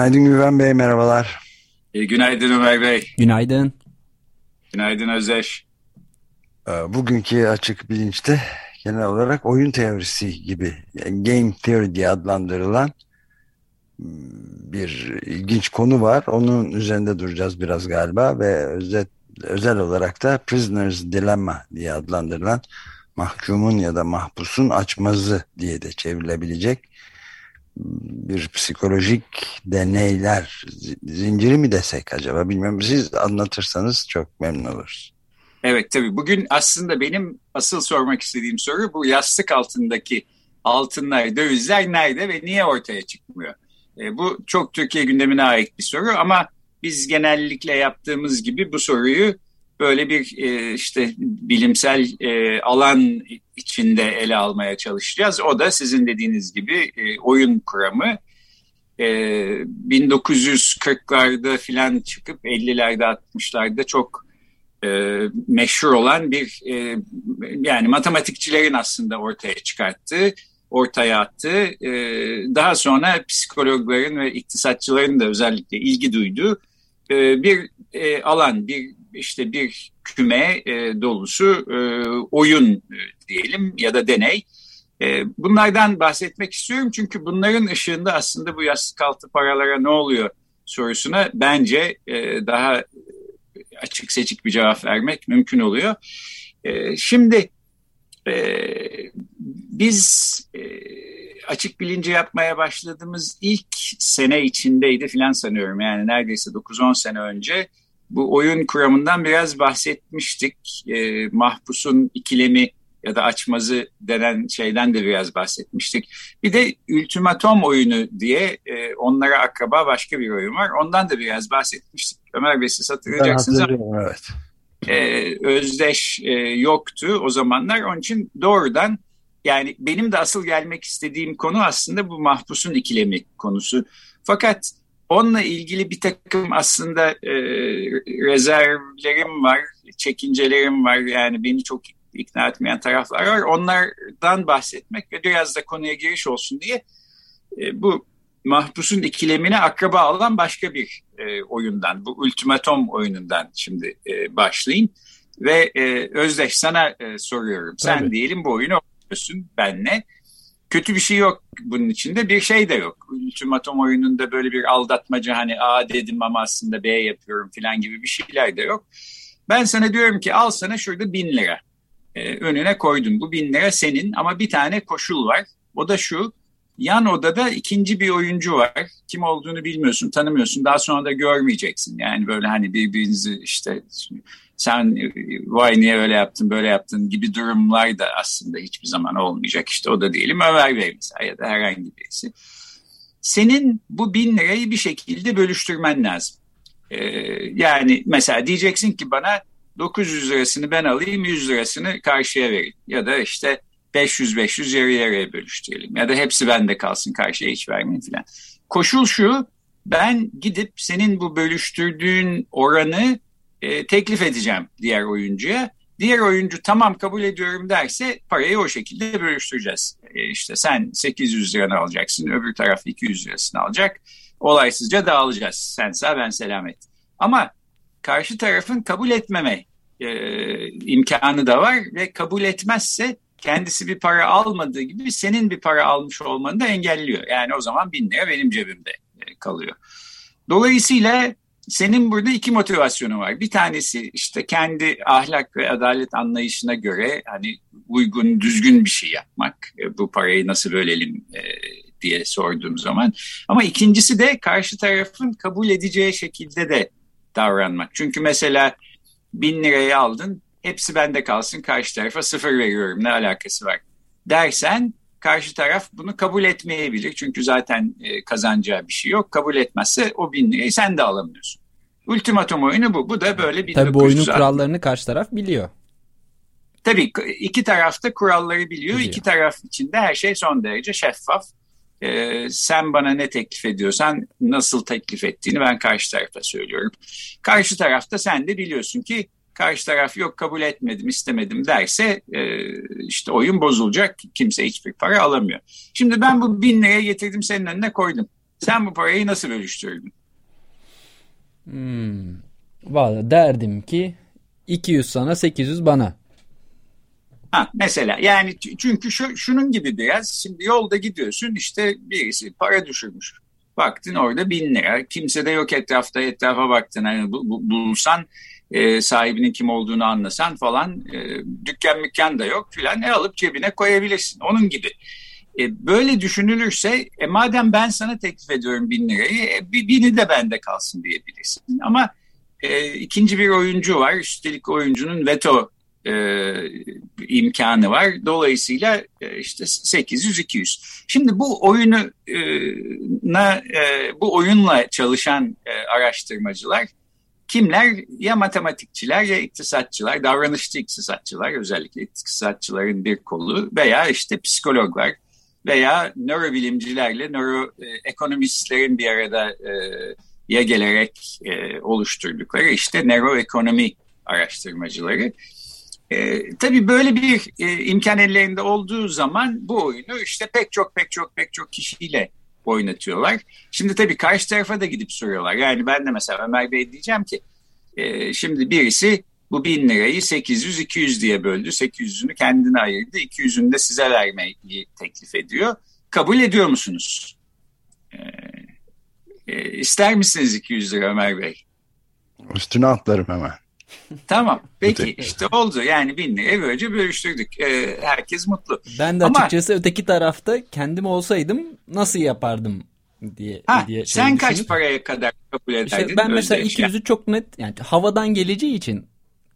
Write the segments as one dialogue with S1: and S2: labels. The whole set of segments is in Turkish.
S1: Günaydın Güven Bey, merhabalar.
S2: E, günaydın Ömer Bey.
S3: Günaydın.
S2: Günaydın Özdeş.
S1: Ee, bugünkü açık bilinçte genel olarak oyun teorisi gibi, yani game theory diye adlandırılan bir ilginç konu var. Onun üzerinde duracağız biraz galiba ve özet özel olarak da Prisoner's Dilemma diye adlandırılan mahkumun ya da mahpusun açmazı diye de çevrilebilecek bir psikolojik deneyler zinciri mi desek acaba bilmiyorum. Siz anlatırsanız çok memnun oluruz.
S2: Evet tabii bugün aslında benim asıl sormak istediğim soru bu yastık altındaki altınlar, dövizler nerede ve niye ortaya çıkmıyor? E, bu çok Türkiye gündemine ait bir soru ama biz genellikle yaptığımız gibi bu soruyu böyle bir e, işte bilimsel e, alan içinde ele almaya çalışacağız. O da sizin dediğiniz gibi e, oyun kuramı. E, 1940'larda filan çıkıp 50'lerde 60'larda çok e, meşhur olan bir e, yani matematikçilerin aslında ortaya çıkarttığı ortaya attı. E, daha sonra psikologların ve iktisatçıların da özellikle ilgi duyduğu e, bir e, alan, bir işte bir küme e, dolusu e, oyun e, diyelim ya da deney. E, bunlardan bahsetmek istiyorum çünkü bunların ışığında aslında bu yastık altı paralara ne oluyor sorusuna bence e, daha açık seçik bir cevap vermek mümkün oluyor. E, şimdi e, biz e, açık bilinci yapmaya başladığımız ilk sene içindeydi filan sanıyorum. Yani neredeyse 9-10 sene önce bu oyun kuramından biraz bahsetmiştik. E, mahpusun ikilemi ya da açmazı denen şeyden de biraz bahsetmiştik. Bir de ultimatom oyunu diye e, onlara akraba başka bir oyun var. Ondan da biraz bahsetmiştik. Ömer Bey siz hatırlayacaksınız.
S1: Ben evet.
S2: E, özdeş e, yoktu o zamanlar. Onun için doğrudan yani benim de asıl gelmek istediğim konu aslında bu mahpusun ikilemi konusu. Fakat onunla ilgili bir takım aslında e, rezervlerim var, çekincelerim var. Yani beni çok ikna etmeyen taraflar var. Onlardan bahsetmek ve biraz da konuya giriş olsun diye e, bu mahpusun ikilemine akraba olan başka bir e, oyundan, bu ultimatom oyunundan şimdi e, başlayayım. Ve e, Özdeş sana e, soruyorum. Sen Tabii. diyelim bu oyunu oynuyorsun benle. Kötü bir şey yok bunun içinde. Bir şey de yok. Ultimatom oyununda böyle bir aldatmaca hani A dedim ama aslında B yapıyorum falan gibi bir şeyler de yok. Ben sana diyorum ki al sana şurada bin lira. Ee, önüne koydum. Bu bin lira senin ama bir tane koşul var. O da şu. Yan odada ikinci bir oyuncu var. Kim olduğunu bilmiyorsun, tanımıyorsun. Daha sonra da görmeyeceksin. Yani böyle hani birbirinizi işte sen vay niye öyle yaptın böyle yaptın gibi durumlar da aslında hiçbir zaman olmayacak. İşte o da diyelim Ömer Bey mesela ya da herhangi birisi. Senin bu bin lirayı bir şekilde bölüştürmen lazım. Ee, yani mesela diyeceksin ki bana 900 lirasını ben alayım 100 lirasını karşıya vereyim. Ya da işte 500-500 yarı yarıya bölüştürelim. Ya da hepsi bende kalsın karşıya hiç vermeyin falan. Koşul şu ben gidip senin bu bölüştürdüğün oranı e, teklif edeceğim diğer oyuncuya. Diğer oyuncu tamam kabul ediyorum derse parayı o şekilde bölüştüreceğiz. E, işte sen 800 liranı alacaksın, öbür taraf 200 lirasını alacak. Olaysızca dağılacağız. Sen sağ ben selamet. Ama karşı tarafın kabul etmeme e, imkanı da var ve kabul etmezse kendisi bir para almadığı gibi senin bir para almış olmanı da engelliyor. Yani o zaman bin lira benim cebimde e, kalıyor. Dolayısıyla senin burada iki motivasyonu var. Bir tanesi işte kendi ahlak ve adalet anlayışına göre hani uygun, düzgün bir şey yapmak. E, bu parayı nasıl bölelim e, diye sorduğum zaman. Ama ikincisi de karşı tarafın kabul edeceği şekilde de davranmak. Çünkü mesela bin lirayı aldın, hepsi bende kalsın, karşı tarafa sıfır veriyorum, ne alakası var dersen karşı taraf bunu kabul etmeyebilir. Çünkü zaten e, kazanacağı bir şey yok. Kabul etmezse o bin lirayı sen de alamıyorsun. Ultimatum oyunu bu. Bu da böyle bir
S3: Tabii bu oyunun kurallarını karşı taraf biliyor.
S2: Tabii iki taraf da kuralları biliyor. biliyor. İki taraf için de her şey son derece şeffaf. Ee, sen bana ne teklif ediyorsan nasıl teklif ettiğini ben karşı tarafa söylüyorum. Karşı tarafta sen de biliyorsun ki karşı taraf yok kabul etmedim istemedim derse e, işte oyun bozulacak kimse hiçbir para alamıyor. Şimdi ben bu bin liraya getirdim senin önüne koydum. Sen bu parayı nasıl bölüştürdün?
S3: Hmm. Valla derdim ki 200 sana 800 bana.
S2: Ha, mesela yani çünkü şu, şunun gibi biraz şimdi yolda gidiyorsun işte birisi para düşürmüş. Baktın orada bin lira. Kimse de yok etrafta etrafa baktın. Hani bu, bu, bulsan e, sahibinin kim olduğunu anlasan falan e, dükkan mükkan da yok filan ne alıp cebine koyabilirsin. Onun gibi. E, böyle düşünülürse e, madem ben sana teklif ediyorum bin lirayı e, bini de bende kalsın diyebilirsin. Ama e, ikinci bir oyuncu var. Üstelik oyuncunun veto e, imkanı var. Dolayısıyla e, işte 800-200. Şimdi bu oyunu e, na, e, bu oyunla çalışan e, araştırmacılar kimler? Ya matematikçiler ya iktisatçılar, davranışçı iktisatçılar özellikle iktisatçıların bir kolu veya işte psikologlar veya nörobilimcilerle nöroekonomistlerin bir arada e, ya gelerek e, oluşturdukları işte nöroekonomi araştırmacıları. E, tabii böyle bir e, imkan ellerinde olduğu zaman bu oyunu işte pek çok pek çok pek çok kişiyle oynatıyorlar. Şimdi tabii karşı tarafa da gidip soruyorlar. Yani ben de mesela Ömer Bey diyeceğim ki e, şimdi birisi bu bin lirayı 800-200 diye böldü. 800'ünü kendine ayırdı. 200'ünü de size vermeyi teklif ediyor. Kabul ediyor musunuz? E, e, ister misiniz 200 lira Ömer Bey?
S1: Üstüne atlarım hemen.
S2: Tamam. Peki işte oldu. Yani bin liraya böylece bölüştürdük. Ee, herkes mutlu.
S3: Ben de Ama, açıkçası öteki tarafta kendim olsaydım nasıl yapardım diye,
S2: ha, diye şey Sen kaç paraya kadar kabul ederdin?
S3: İşte ben mesela 200'ü çok net yani havadan geleceği için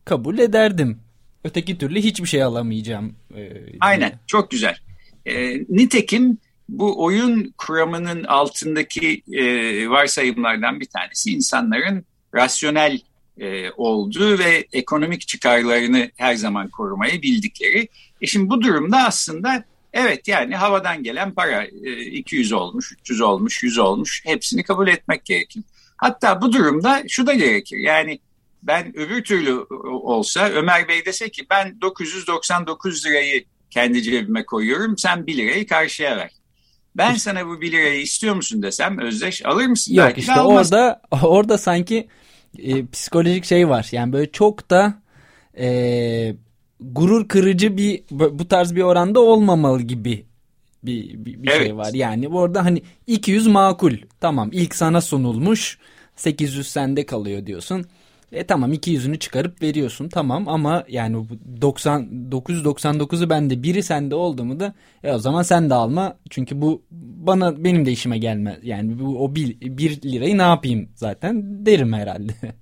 S3: kabul ederdim. Öteki türlü hiçbir şey alamayacağım.
S2: E, Aynen. Çok güzel. E, nitekim bu oyun kuramının altındaki e, varsayımlardan bir tanesi insanların rasyonel e, olduğu ve ekonomik çıkarlarını her zaman korumayı bildikleri. E şimdi bu durumda aslında evet yani havadan gelen para e, 200 olmuş, 300 olmuş, 100 olmuş hepsini kabul etmek gerekir. Hatta bu durumda şu da gerekir yani ben öbür türlü olsa Ömer Bey dese ki ben 999 lirayı kendi cebime koyuyorum sen 1 lirayı karşıya ver. Ben sana bu 1 lirayı istiyor musun desem Özdeş alır mısın?
S3: Yok Belki işte orada orada sanki e, psikolojik şey var. Yani böyle çok da e, gurur kırıcı bir bu tarz bir oranda olmamalı gibi bir, bir, bir şey evet. şey var. Yani orada hani 200 makul. Tamam ilk sana sunulmuş 800 sende kalıyor diyorsun. E tamam 200'ünü çıkarıp veriyorsun tamam ama yani 90 999'u bende biri sende oldu mu da e o zaman sen de alma. Çünkü bu bana benim de işime gelmez. Yani bu o 1 bir, lirayı ne yapayım zaten derim herhalde.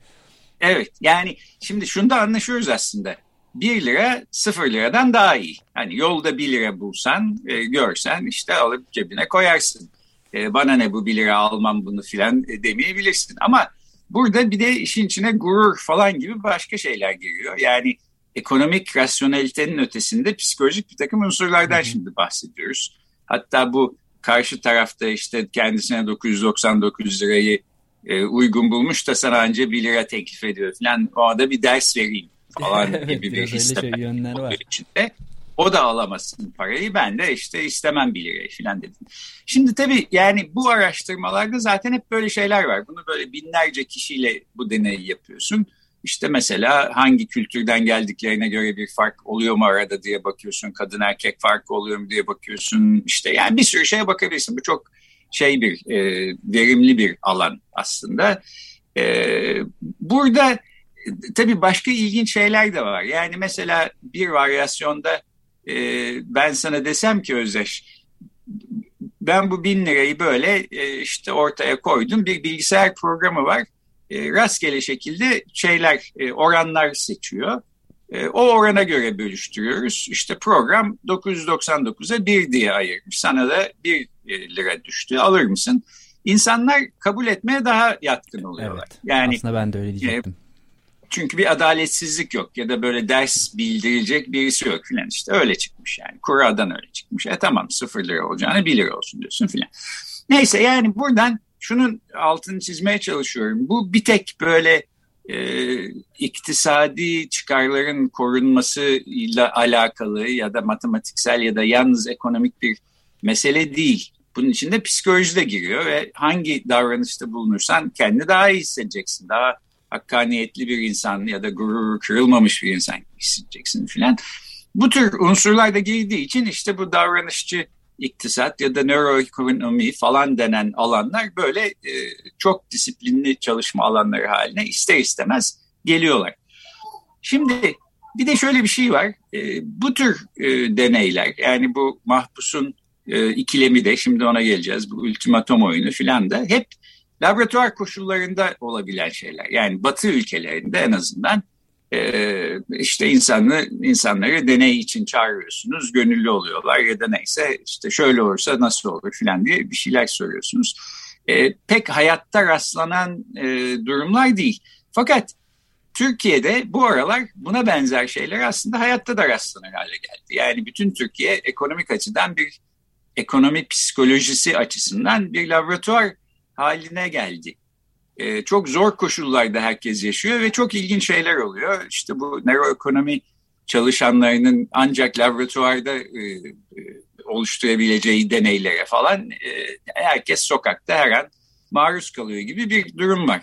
S2: Evet yani şimdi şunu da anlaşıyoruz aslında. 1 lira 0 liradan daha iyi. Hani yolda 1 lira bulsan, e, görsen işte alıp cebine koyarsın. E, bana ne bu 1 lira almam bunu filan e, demeyebilirsin. Ama Burada bir de işin içine gurur falan gibi başka şeyler giriyor. Yani ekonomik rasyonelitenin ötesinde psikolojik bir takım unsurlardan Hı-hı. şimdi bahsediyoruz. Hatta bu karşı tarafta işte kendisine 999 lirayı e, uygun bulmuş da sana anca 1 lira teklif ediyor falan. O da bir ders vereyim falan gibi bir isteme. Şey, yönler var. Içinde. O da alamasın parayı ben de işte istemem bir lirayı falan dedim. Şimdi tabii yani bu araştırmalarda zaten hep böyle şeyler var. Bunu böyle binlerce kişiyle bu deneyi yapıyorsun. İşte mesela hangi kültürden geldiklerine göre bir fark oluyor mu arada diye bakıyorsun. Kadın erkek farkı oluyor mu diye bakıyorsun. İşte yani bir sürü şeye bakabilirsin. Bu çok şey bir e, verimli bir alan aslında. E, burada tabii başka ilginç şeyler de var. Yani mesela bir varyasyonda e, ben sana desem ki Özdeş ben bu bin lirayı böyle e, işte ortaya koydum bir bilgisayar programı var e, rastgele şekilde şeyler e, oranlar seçiyor E, o orana göre bölüştürüyoruz. İşte program 999'a 1 diye ayırmış. Sana da 1 e, lira düştü. Alır mısın? İnsanlar kabul etmeye daha yatkın oluyorlar.
S3: Evet, yani aslında ben de öyle diyecektim. E,
S2: çünkü bir adaletsizlik yok ya da böyle ders bildirecek birisi yok filan işte öyle çıkmış yani. Kura'dan öyle çıkmış. E tamam sıfır lira olacağını bir lira olsun diyorsun filan. Neyse yani buradan şunun altını çizmeye çalışıyorum. Bu bir tek böyle e, iktisadi çıkarların korunmasıyla alakalı ya da matematiksel ya da yalnız ekonomik bir mesele değil. Bunun içinde psikoloji de giriyor ve hangi davranışta bulunursan kendini daha iyi hissedeceksin. Daha hakkaniyetli bir insan ya da gururu kırılmamış bir insan hissedeceksin filan. Bu tür unsurlar da girdiği için işte bu davranışçı iktisat ya da nöroekonomi falan denen alanlar böyle e, çok disiplinli çalışma alanları haline ister istemez geliyorlar. Şimdi bir de şöyle bir şey var. E, bu tür e, deneyler yani bu mahpusun e, ikilemi de şimdi ona geleceğiz. Bu ultimatom oyunu filan da hep laboratuvar koşullarında olabilen şeyler. Yani batı ülkelerinde en azından e, işte insanı, insanları deney için çağırıyorsunuz, gönüllü oluyorlar ya da neyse işte şöyle olursa nasıl olur filan diye bir şeyler soruyorsunuz. E, pek hayatta rastlanan e, durumlar değil. Fakat Türkiye'de bu aralar buna benzer şeyler aslında hayatta da rastlanır hale geldi. Yani bütün Türkiye ekonomik açıdan bir ekonomi psikolojisi açısından bir laboratuvar haline geldi. Ee, çok zor koşullarda herkes yaşıyor ve çok ilginç şeyler oluyor. İşte bu nöroekonomi çalışanlarının ancak laboratuvarda e, e, oluşturabileceği deneylere falan e, herkes sokakta her an maruz kalıyor gibi bir durum var.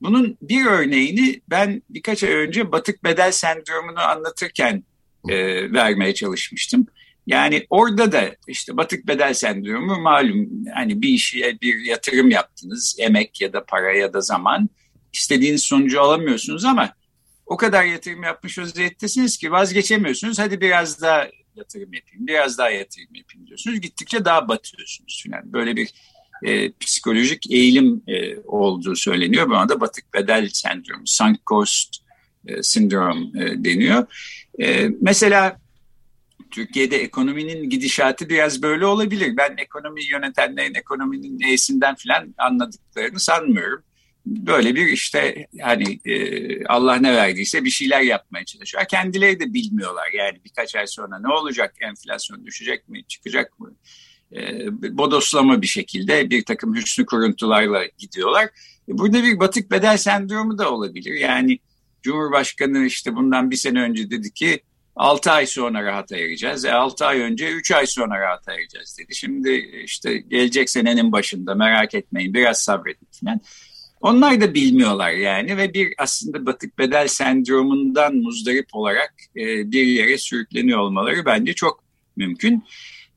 S2: Bunun bir örneğini ben birkaç ay önce batık bedel sendromunu anlatırken e, vermeye çalışmıştım. Yani orada da işte batık bedel sendromu malum hani bir işe bir yatırım yaptınız emek ya da para ya da zaman istediğiniz sonucu alamıyorsunuz ama o kadar yatırım yapmış vaziyettesiniz ki vazgeçemiyorsunuz. Hadi biraz daha yatırım yapayım, biraz daha yatırım yapayım diyorsunuz. Gittikçe daha batıyorsunuz falan. Böyle bir e, psikolojik eğilim e, olduğu söyleniyor. Buna da batık bedel sendromu, sunk cost e, sindrom e, deniyor. E, mesela Türkiye'de ekonominin gidişatı biraz böyle olabilir. Ben ekonomi yönetenlerin ekonominin neyesinden falan anladıklarını sanmıyorum. Böyle bir işte hani e, Allah ne verdiyse bir şeyler yapmaya çalışıyor. Kendileri de bilmiyorlar yani birkaç ay sonra ne olacak, enflasyon düşecek mi, çıkacak mı? E, bodoslama bir şekilde bir takım hüsnü kuruntularla gidiyorlar. E, burada bir batık bedel sendromu da olabilir. Yani Cumhurbaşkanı işte bundan bir sene önce dedi ki 6 ay sonra rahat ayıracağız. E, 6 ay önce 3 ay sonra rahat ayıracağız dedi. Şimdi işte gelecek senenin başında merak etmeyin biraz sabredin falan. Onlar da bilmiyorlar yani ve bir aslında batık bedel sendromundan muzdarip olarak e, bir yere sürükleniyor olmaları bence çok mümkün.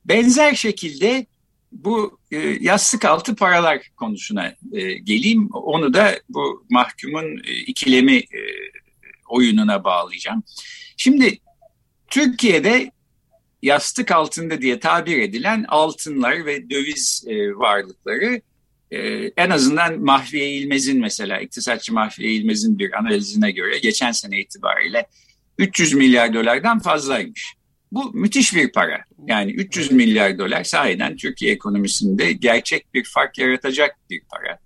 S2: Benzer şekilde bu e, yastık altı paralar konusuna e, geleyim. Onu da bu mahkumun e, ikilemi e, oyununa bağlayacağım. Şimdi Türkiye'de yastık altında diye tabir edilen altınlar ve döviz e, varlıkları e, en azından Mahfiye İlmez'in mesela iktisatçı Mahfiye İlmez'in bir analizine göre geçen sene itibariyle 300 milyar dolardan fazlaymış. Bu müthiş bir para. Yani 300 milyar dolar sahiden Türkiye ekonomisinde gerçek bir fark yaratacak bir para.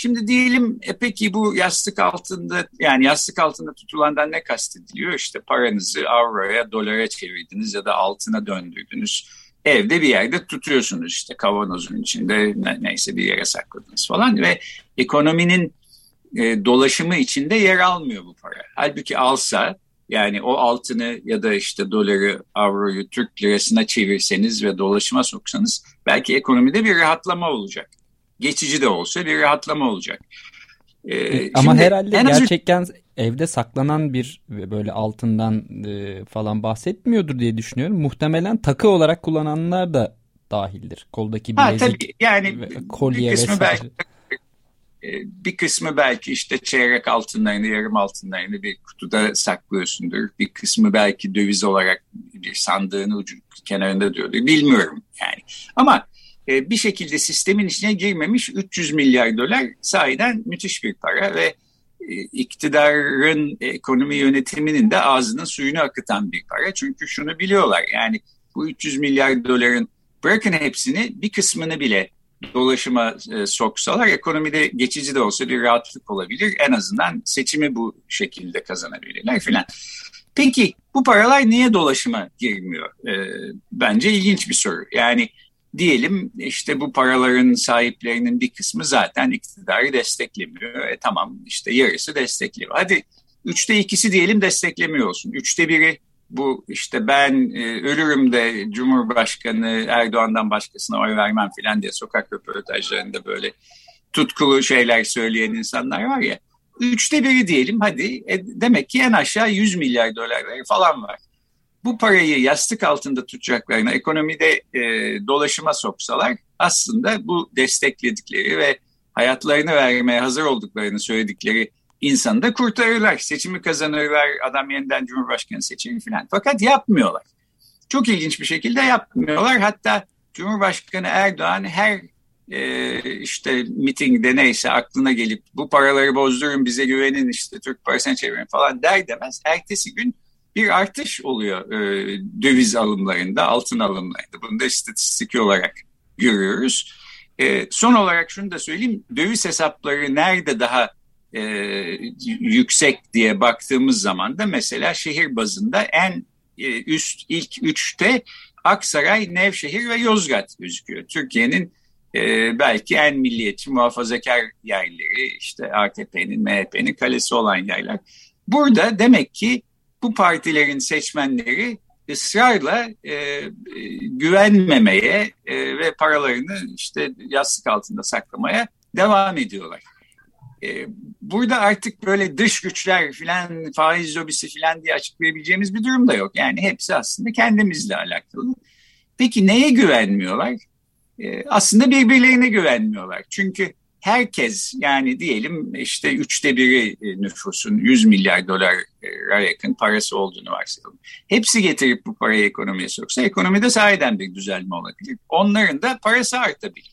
S2: Şimdi diyelim e peki bu yastık altında yani yastık altında tutulandan ne kastediliyor? İşte paranızı avroya, dolara çevirdiniz ya da altına döndürdünüz. Evde bir yerde tutuyorsunuz işte kavanozun içinde ne, neyse bir yere sakladınız falan ve ekonominin e, dolaşımı içinde yer almıyor bu para. Halbuki alsa yani o altını ya da işte doları, avroyu Türk lirasına çevirseniz ve dolaşıma soksanız belki ekonomide bir rahatlama olacak geçici de olsa bir rahatlama olacak.
S3: Ee, Ama herhalde en gerçekten evde saklanan bir böyle altından e, falan bahsetmiyordur diye düşünüyorum. Muhtemelen takı olarak kullananlar da dahildir. Koldaki bilezik, ha, tabii, yani kolye bir kısmı vesaire. Belki,
S2: e, bir kısmı belki işte çeyrek altınlarını, yarım altınlarını bir kutuda saklıyorsundur. Bir kısmı belki döviz olarak bir sandığın ucu kenarında diyordur. Bilmiyorum yani. Ama e, bir şekilde sistemin içine girmemiş 300 milyar dolar sahiden müthiş bir para ve iktidarın ekonomi yönetiminin de ağzının suyunu akıtan bir para. Çünkü şunu biliyorlar yani bu 300 milyar doların bırakın hepsini bir kısmını bile dolaşıma e, soksalar ekonomide geçici de olsa bir rahatlık olabilir. En azından seçimi bu şekilde kazanabilirler filan. Peki bu paralar niye dolaşıma girmiyor? E, bence ilginç bir soru. Yani diyelim işte bu paraların sahiplerinin bir kısmı zaten iktidarı desteklemiyor. E, tamam işte yarısı destekliyor. Hadi üçte ikisi diyelim desteklemiyor olsun. Üçte biri bu işte ben e, ölürüm de Cumhurbaşkanı Erdoğan'dan başkasına oy vermem filan diye sokak röportajlarında böyle tutkulu şeyler söyleyen insanlar var ya. Üçte biri diyelim hadi e, demek ki en aşağı 100 milyar dolar falan var. Bu parayı yastık altında tutacaklarına ekonomide e, dolaşıma soksalar aslında bu destekledikleri ve hayatlarını vermeye hazır olduklarını söyledikleri insanı da kurtarırlar. Seçimi kazanırlar, adam yeniden Cumhurbaşkanı seçilir falan. Fakat yapmıyorlar. Çok ilginç bir şekilde yapmıyorlar. Hatta Cumhurbaşkanı Erdoğan her e, işte mitingde neyse aklına gelip bu paraları bozdurun bize güvenin işte Türk parasına çevirin falan der demez. Ertesi gün bir artış oluyor e, döviz alımlarında, altın alımlarında. Bunu da istatistik olarak görüyoruz. E, son olarak şunu da söyleyeyim. Döviz hesapları nerede daha e, yüksek diye baktığımız zaman da mesela şehir bazında en e, üst ilk üçte Aksaray, Nevşehir ve Yozgat gözüküyor. Türkiye'nin e, belki en milliyetçi muhafazakar yerleri işte AKP'nin, MHP'nin kalesi olan yerler. Burada demek ki bu partilerin seçmenleri ısrarla e, güvenmemeye e, ve paralarını işte yastık altında saklamaya devam ediyorlar. E, burada artık böyle dış güçler filan faiz lobisi filan diye açıklayabileceğimiz bir durum da yok. Yani hepsi aslında kendimizle alakalı. Peki neye güvenmiyorlar? E, aslında birbirlerine güvenmiyorlar. Çünkü herkes yani diyelim işte üçte biri e, nüfusun 100 milyar dolara yakın parası olduğunu varsayalım. Hepsi getirip bu parayı ekonomiye soksa ekonomide sahiden bir düzelme olabilir. Onların da parası artabilir.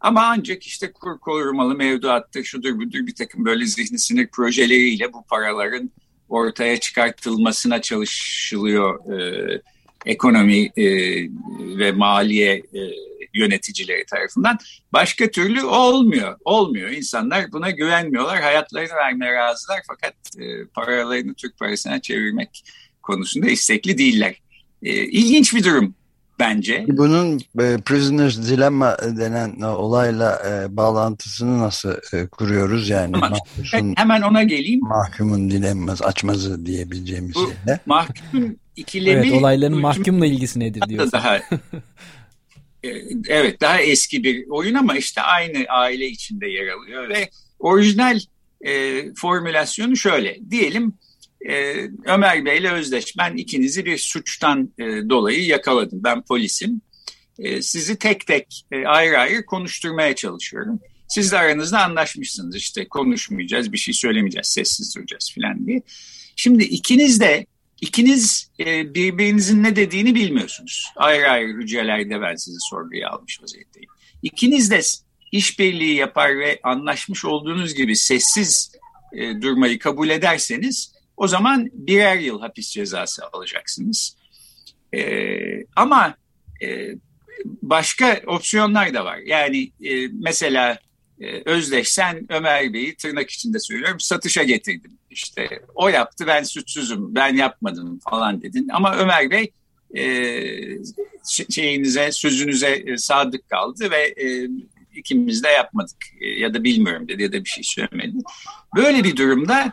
S2: Ama ancak işte kur korumalı mevduattır, şudur budur bir takım böyle zihni sinir projeleriyle bu paraların ortaya çıkartılmasına çalışılıyor e, ekonomi e, ve maliye e, yöneticileri tarafından. Başka türlü olmuyor. Olmuyor. İnsanlar buna güvenmiyorlar. Hayatlarını vermeye razılar fakat e, paralarını Türk parasına çevirmek konusunda istekli değiller. E, ilginç bir durum bence.
S1: Bunun e, Prisoners Dilemma denen olayla e, bağlantısını nasıl e, kuruyoruz yani?
S2: Tamam. Hemen ona geleyim.
S1: Mahkumun dilemması, açmazı diyebileceğimiz Bu, şeyle.
S2: Mahkumun ikilemi...
S3: Evet olayların mahkumla ilgisi nedir diyorsun.
S2: Daha, e, evet daha eski bir oyun ama işte aynı aile içinde yer alıyor ve orijinal e, formülasyonu şöyle. Diyelim e, Ömer Bey ile Özdeş ben ikinizi bir suçtan e, dolayı yakaladım. Ben polisim. E, sizi tek tek e, ayrı ayrı konuşturmaya çalışıyorum. Siz de aranızda anlaşmışsınız işte konuşmayacağız, bir şey söylemeyeceğiz, sessiz duracağız falan diye. Şimdi ikiniz de ikiniz e, birbirinizin ne dediğini bilmiyorsunuz. Ayrı ayrı hücrelerde ben sizi sorguya almış vaziyetteyim. İkiniz de işbirliği yapar ve anlaşmış olduğunuz gibi sessiz e, durmayı kabul ederseniz o zaman birer yıl hapis cezası alacaksınız. E, ama e, başka opsiyonlar da var. Yani e, mesela Özdeş sen Ömer Bey'i tırnak içinde söylüyorum satışa getirdim. İşte o yaptı ben suçsuzum ben yapmadım falan dedin. Ama Ömer Bey e, şeyinize sözünüze e, sadık kaldı ve e, ikimiz de yapmadık e, ya da bilmiyorum dedi ya da bir şey söylemedi. Böyle bir durumda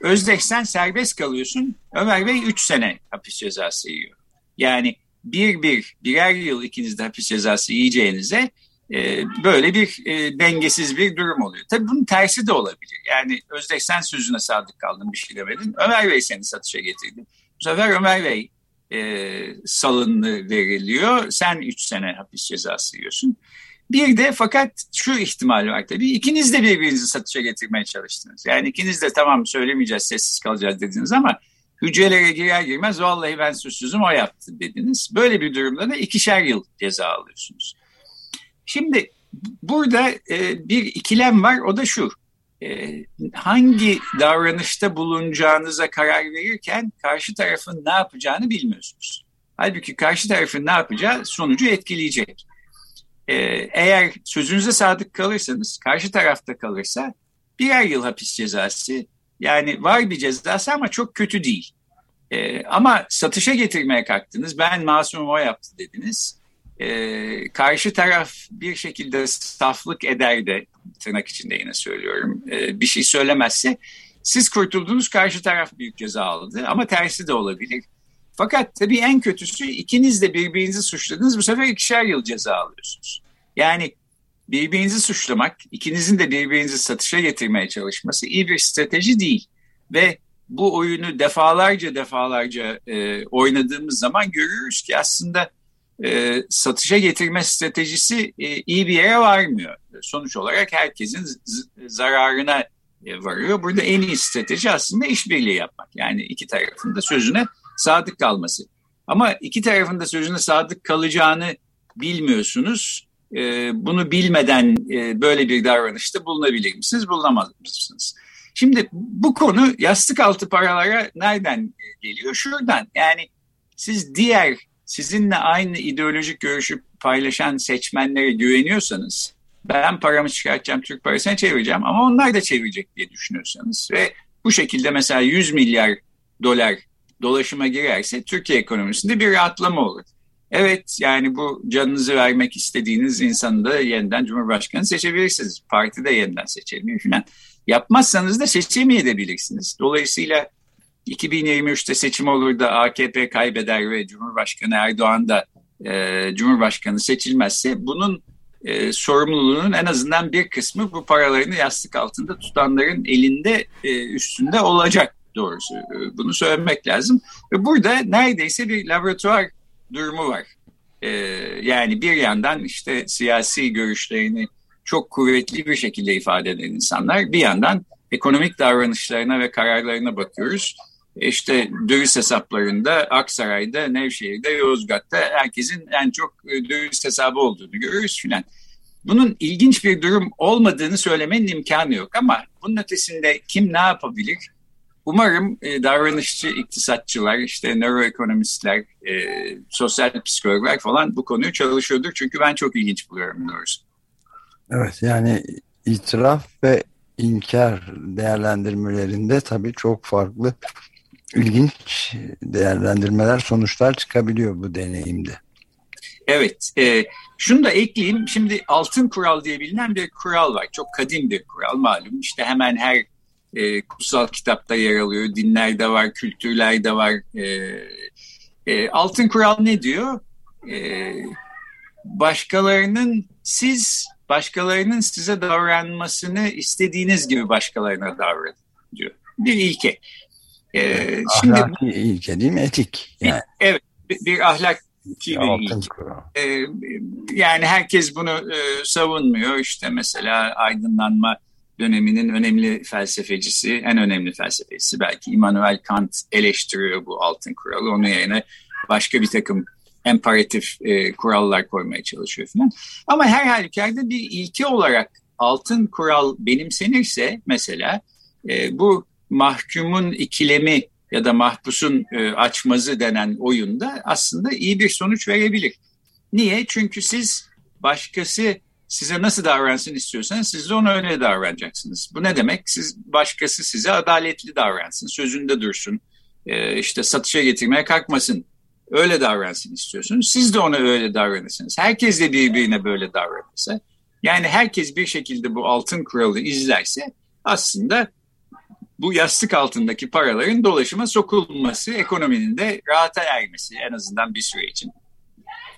S2: Özdeş sen serbest kalıyorsun. Ömer Bey 3 sene hapis cezası yiyor. Yani bir bir birer yıl ikiniz de hapis cezası yiyeceğinize e, böyle bir e, dengesiz bir durum oluyor. Tabii bunun tersi de olabilir. Yani Özdeş sen sözüne sadık kaldın bir şey demedin. Ömer Bey seni satışa getirdi. Bu sefer Ömer Bey e, salınlı veriliyor. Sen 3 sene hapis cezası yiyorsun. Bir de fakat şu ihtimal var tabii. İkiniz de birbirinizi satışa getirmeye çalıştınız. Yani ikiniz de tamam söylemeyeceğiz, sessiz kalacağız dediniz ama hücrelere girer girmez vallahi ben suçsuzum o yaptı dediniz. Böyle bir durumda da ikişer yıl ceza alıyorsunuz. Şimdi burada e, bir ikilem var o da şu. e, hangi davranışta bulunacağınıza karar verirken karşı tarafın ne yapacağını bilmiyorsunuz. Halbuki karşı tarafın ne yapacağı sonucu etkileyecek. E, eğer sözünüze sadık kalırsanız, karşı tarafta kalırsa birer yıl hapis cezası yani var bir cezası ama çok kötü değil. E, ama satışa getirmeye kalktınız. Ben masumum o yaptı dediniz. E, karşı taraf bir şekilde saflık eder de tırnak içinde yine söylüyorum. E, bir şey söylemezse siz kurtuldunuz karşı taraf büyük ceza aldı ama tersi de olabilir. Fakat tabii en kötüsü ikiniz de birbirinizi suçladınız bu sefer ikişer yıl ceza alıyorsunuz. Yani birbirinizi suçlamak, ikinizin de birbirinizi satışa getirmeye çalışması iyi bir strateji değil. Ve bu oyunu defalarca defalarca e, oynadığımız zaman görüyoruz ki aslında e, satışa getirme stratejisi e, iyi bir yere varmıyor. Sonuç olarak herkesin zararına e, varıyor. Burada en iyi strateji aslında işbirliği yapmak. Yani iki tarafın da sözüne sadık kalması. Ama iki tarafın da sözüne sadık kalacağını bilmiyorsunuz. E, bunu bilmeden e, böyle bir davranışta bulunabilir misiniz, bulunamaz mısınız? Şimdi bu konu yastık altı paralara nereden geliyor? Şuradan yani siz diğer sizinle aynı ideolojik görüşü paylaşan seçmenlere güveniyorsanız ben paramı çıkartacağım Türk parasına çevireceğim ama onlar da çevirecek diye düşünüyorsanız ve bu şekilde mesela 100 milyar dolar dolaşıma girerse Türkiye ekonomisinde bir rahatlama olur. Evet yani bu canınızı vermek istediğiniz insanı da yeniden Cumhurbaşkanı seçebilirsiniz. Parti de yeniden seçebilir falan. Yapmazsanız da seçemeyebilirsiniz. Dolayısıyla 2023'te seçim olur da AKP kaybeder ve Cumhurbaşkanı Erdoğan da e, Cumhurbaşkanı seçilmezse bunun e, sorumluluğunun en azından bir kısmı bu paralarını yastık altında tutanların elinde e, üstünde olacak doğrusu. E, bunu söylemek lazım. Burada neredeyse bir laboratuvar durumu var. E, yani bir yandan işte siyasi görüşlerini çok kuvvetli bir şekilde ifade eden insanlar bir yandan ekonomik davranışlarına ve kararlarına bakıyoruz. İşte döviz hesaplarında Aksaray'da, Nevşehir'de, Yozgat'ta herkesin en çok e, döviz hesabı olduğunu görüyoruz filan. Bunun ilginç bir durum olmadığını söylemenin imkanı yok ama bunun ötesinde kim ne yapabilir? Umarım e, davranışçı iktisatçılar, işte nöroekonomistler, e, sosyal psikologlar falan bu konuyu çalışıyordur. Çünkü ben çok ilginç buluyorum doğrusu.
S1: Evet yani itiraf ve inkar değerlendirmelerinde tabii çok farklı ilginç değerlendirmeler, sonuçlar çıkabiliyor bu deneyimde.
S2: Evet, e, şunu da ekleyeyim. Şimdi altın kural diye bilinen bir kural var. Çok kadim bir kural malum. İşte hemen her e, kutsal kitapta yer alıyor. Dinlerde var, kültürlerde var. E, e, altın kural ne diyor? E, başkalarının siz başkalarının size davranmasını istediğiniz gibi başkalarına davranın diyor. Bir ilke.
S1: Ee, şimdi Ahlaki ilke değil mi? Etik.
S2: Yani. Evet. Bir ahlak bir ilke. Ee, yani herkes bunu e, savunmuyor. İşte mesela aydınlanma döneminin önemli felsefecisi, en önemli felsefecisi belki Immanuel Kant eleştiriyor bu altın kuralı. Onun yerine başka bir takım emparatif e, kurallar koymaya çalışıyor falan. Ama her halükarda bir ilke olarak altın kural benimsenirse mesela e, bu mahkumun ikilemi ya da mahpusun e, açmazı denen oyunda aslında iyi bir sonuç verebilir. Niye? Çünkü siz başkası size nasıl davransın istiyorsanız siz de ona öyle davranacaksınız. Bu ne demek? Siz başkası size adaletli davransın, sözünde dursun, e, işte satışa getirmeye kalkmasın öyle davransın istiyorsunuz. Siz de ona öyle davranırsınız. Herkes de birbirine böyle davranırsa yani herkes bir şekilde bu altın kuralı izlerse aslında bu yastık altındaki paraların dolaşıma sokulması, ekonominin de rahata ermesi en azından bir süre için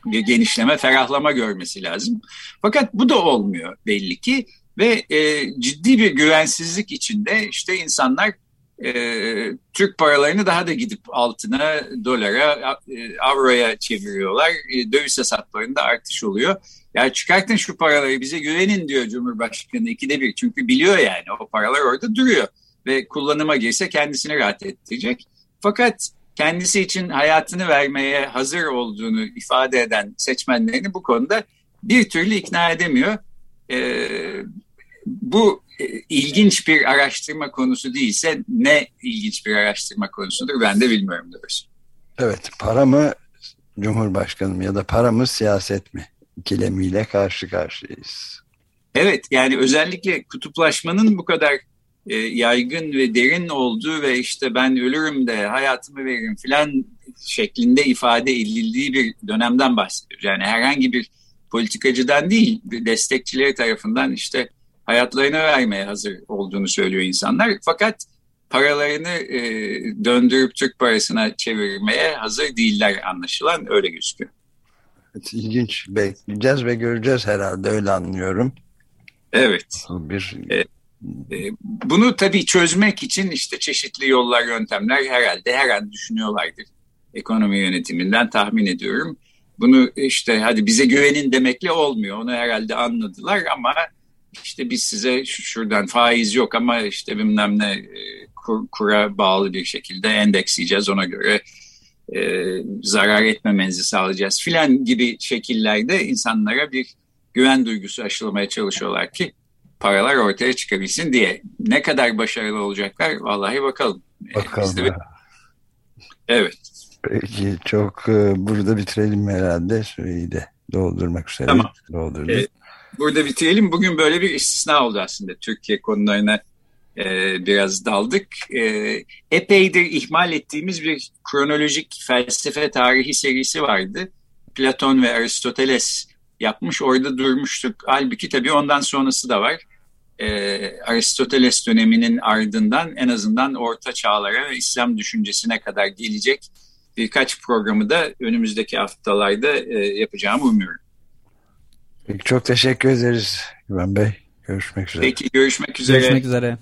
S2: bir genişleme, ferahlama görmesi lazım. Fakat bu da olmuyor belli ki ve e, ciddi bir güvensizlik içinde işte insanlar e, Türk paralarını daha da gidip altına, dolara, e, avroya çeviriyorlar. E, döviz hesaplarında artış oluyor. Ya çıkartın şu paraları bize güvenin diyor Cumhurbaşkanı ikide bir. Çünkü biliyor yani o paralar orada duruyor. Ve kullanıma girse kendisini rahat ettirecek. Fakat kendisi için hayatını vermeye hazır olduğunu ifade eden seçmenlerini bu konuda bir türlü ikna edemiyor. Ee, bu e, ilginç bir araştırma konusu değilse ne ilginç bir araştırma konusudur ben de bilmiyorum doğrusu.
S1: Evet para mı Cumhurbaşkanım ya da para mı siyaset mi ikilemiyle karşı karşıyayız.
S2: Evet yani özellikle kutuplaşmanın bu kadar e, yaygın ve derin olduğu ve işte ben ölürüm de hayatımı veririm filan şeklinde ifade edildiği bir dönemden bahsediyoruz. Yani herhangi bir politikacıdan değil destekçileri tarafından işte hayatlarını vermeye hazır olduğunu söylüyor insanlar. Fakat paralarını e, döndürüp Türk parasına çevirmeye hazır değiller anlaşılan öyle gözüküyor.
S1: Evet, ilginç. Bekleyeceğiz ve göreceğiz herhalde öyle anlıyorum.
S2: Evet.
S1: Bir...
S2: E, e, bunu tabii çözmek için işte çeşitli yollar, yöntemler herhalde her an düşünüyorlardır. Ekonomi yönetiminden tahmin ediyorum. Bunu işte hadi bize güvenin demekle olmuyor. Onu herhalde anladılar ama işte biz size şuradan faiz yok ama işte bilmem ne e, kur, kura bağlı bir şekilde endeksleyeceğiz ona göre e, zarar etmemenizi sağlayacağız filan gibi şekillerde insanlara bir güven duygusu aşılamaya çalışıyorlar ki paralar ortaya çıkabilsin diye. Ne kadar başarılı olacaklar vallahi bakalım.
S1: Bakalım.
S2: Bir... Evet.
S1: Peki çok e, burada bitirelim herhalde süreyi de doldurmak üzere.
S2: Tamam.
S1: Doldurduk.
S2: Ee, burada bitirelim. Bugün böyle bir istisna oldu aslında. Türkiye konularına e, biraz daldık. E, epeydir ihmal ettiğimiz bir kronolojik felsefe tarihi serisi vardı. Platon ve Aristoteles yapmış. Orada durmuştuk. Halbuki tabii ondan sonrası da var. E, Aristoteles döneminin ardından en azından Orta Çağlara ve İslam düşüncesine kadar gelecek birkaç programı da önümüzdeki haftalarda e, yapacağımı umuyorum.
S1: Peki çok teşekkür ederiz Güven Bey. Görüşmek üzere.
S2: Peki görüşmek üzere.
S3: Görüşmek üzere.